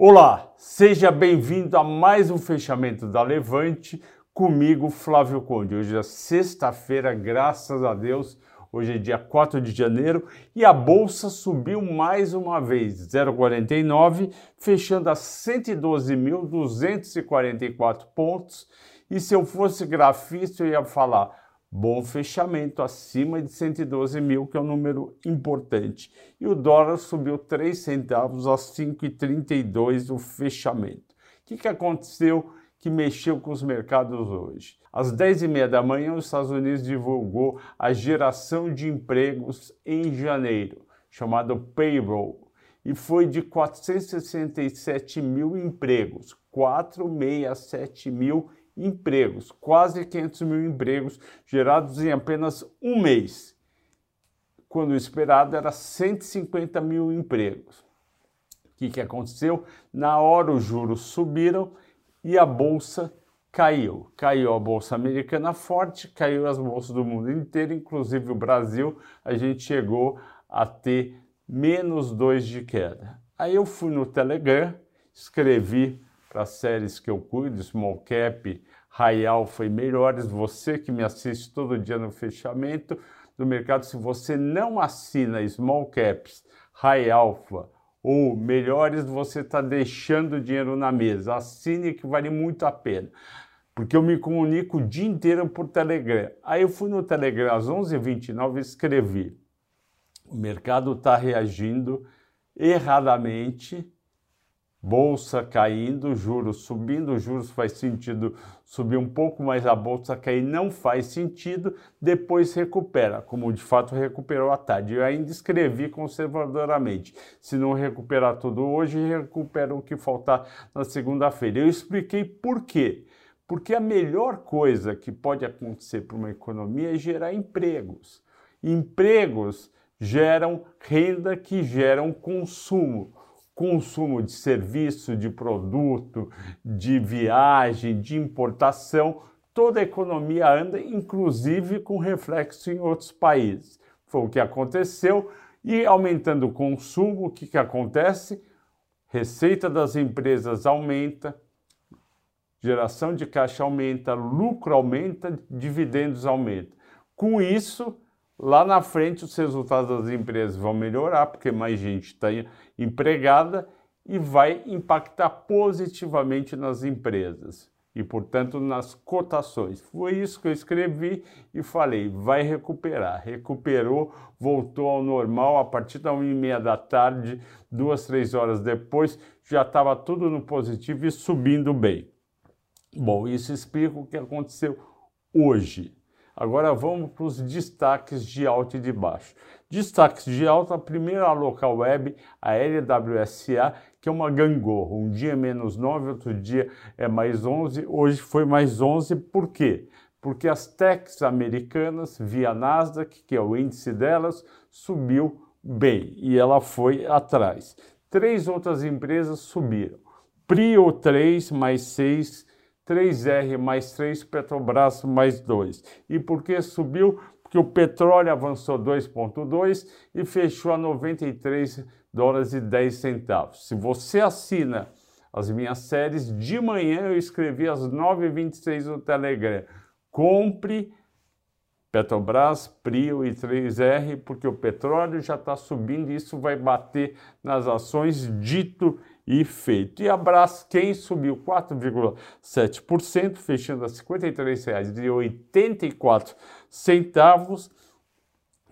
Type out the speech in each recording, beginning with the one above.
Olá, seja bem-vindo a mais um fechamento da Levante comigo, Flávio Conde. Hoje é sexta-feira, graças a Deus. Hoje é dia 4 de janeiro e a bolsa subiu mais uma vez, 0,49, fechando a 112.244 pontos. E se eu fosse grafista, eu ia falar bom fechamento acima de 112 mil, que é um número importante. E o dólar subiu 3 centavos a 5,32 o fechamento. O que, que aconteceu que mexeu com os mercados hoje? Às 10h30 da manhã, os Estados Unidos divulgou a geração de empregos em janeiro, chamado payroll, e foi de 467 mil empregos, 467 mil empregos, quase 500 mil empregos gerados em apenas um mês, quando o esperado era 150 mil empregos. O que, que aconteceu? Na hora os juros subiram e a bolsa caiu. Caiu a bolsa americana forte, caiu as bolsas do mundo inteiro, inclusive o Brasil, a gente chegou a ter menos dois de queda. Aí eu fui no Telegram, escrevi para as séries que eu cuido, Small Cap, High Alpha e melhores, você que me assiste todo dia no fechamento do mercado, se você não assina Small Caps, High Alpha ou melhores, você está deixando dinheiro na mesa. Assine que vale muito a pena. Porque eu me comunico o dia inteiro por Telegram. Aí eu fui no Telegram às 11h29 e escrevi: o mercado está reagindo erradamente bolsa caindo, juros subindo, juros faz sentido subir um pouco, mas a bolsa cair não faz sentido, depois recupera, como de fato recuperou à tarde. Eu ainda escrevi conservadoramente. Se não recuperar tudo hoje, recupera o que faltar na segunda-feira. Eu expliquei por quê. Porque a melhor coisa que pode acontecer para uma economia é gerar empregos. Empregos geram renda que geram consumo consumo de serviço, de produto, de viagem, de importação, toda a economia anda, inclusive com reflexo em outros países. Foi o que aconteceu e aumentando o consumo, o que, que acontece? Receita das empresas aumenta, geração de caixa aumenta, lucro aumenta, dividendos aumenta. Com isso, Lá na frente, os resultados das empresas vão melhorar, porque mais gente está empregada e vai impactar positivamente nas empresas e, portanto, nas cotações. Foi isso que eu escrevi e falei: vai recuperar. Recuperou, voltou ao normal a partir da 1h30 da tarde, duas, três horas depois, já estava tudo no positivo e subindo bem. Bom, isso explica o que aconteceu hoje. Agora vamos para os destaques de alta e de baixo. Destaques de alta, a primeira local web, a LWSA, que é uma gangorra. Um dia é menos 9, outro dia é mais 11, hoje foi mais 11, por quê? Porque as techs americanas, via Nasdaq, que é o índice delas, subiu bem e ela foi atrás. Três outras empresas subiram. Prio 3 mais 6 3R mais 3, Petrobras mais 2. E por que subiu? Porque o petróleo avançou 2,2 e fechou a 93 dólares e 10 centavos. Se você assina as minhas séries, de manhã eu escrevi às 9h26 no Telegram. Compre Petrobras, Prio e 3R, porque o petróleo já está subindo e isso vai bater nas ações dito e feito. E a Braskem subiu 4,7%, fechando a R$ 53,84,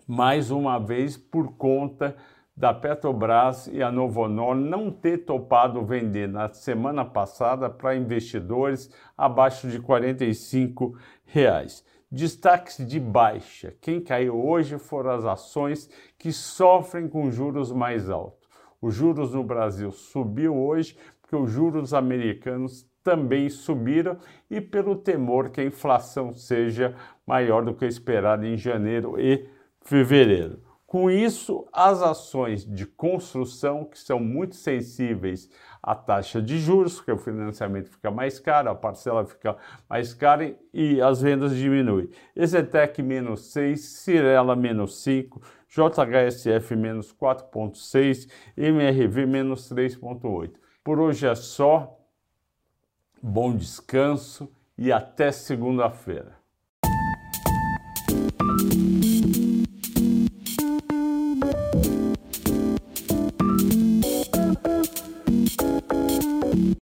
mais uma vez por conta da Petrobras e a Novonor não ter topado vender na semana passada para investidores abaixo de 45 reais. Destaques de baixa. Quem caiu hoje foram as ações que sofrem com juros mais altos. Os juros no Brasil subiu hoje porque os juros americanos também subiram e pelo temor que a inflação seja maior do que esperado em janeiro e fevereiro. Com isso, as ações de construção, que são muito sensíveis à taxa de juros, porque o financiamento fica mais caro, a parcela fica mais cara e as vendas diminuem. Exetec menos 6, Cirela menos 5, JHSF menos 4,6, MRV menos 3,8. Por hoje é só. Bom descanso e até segunda-feira.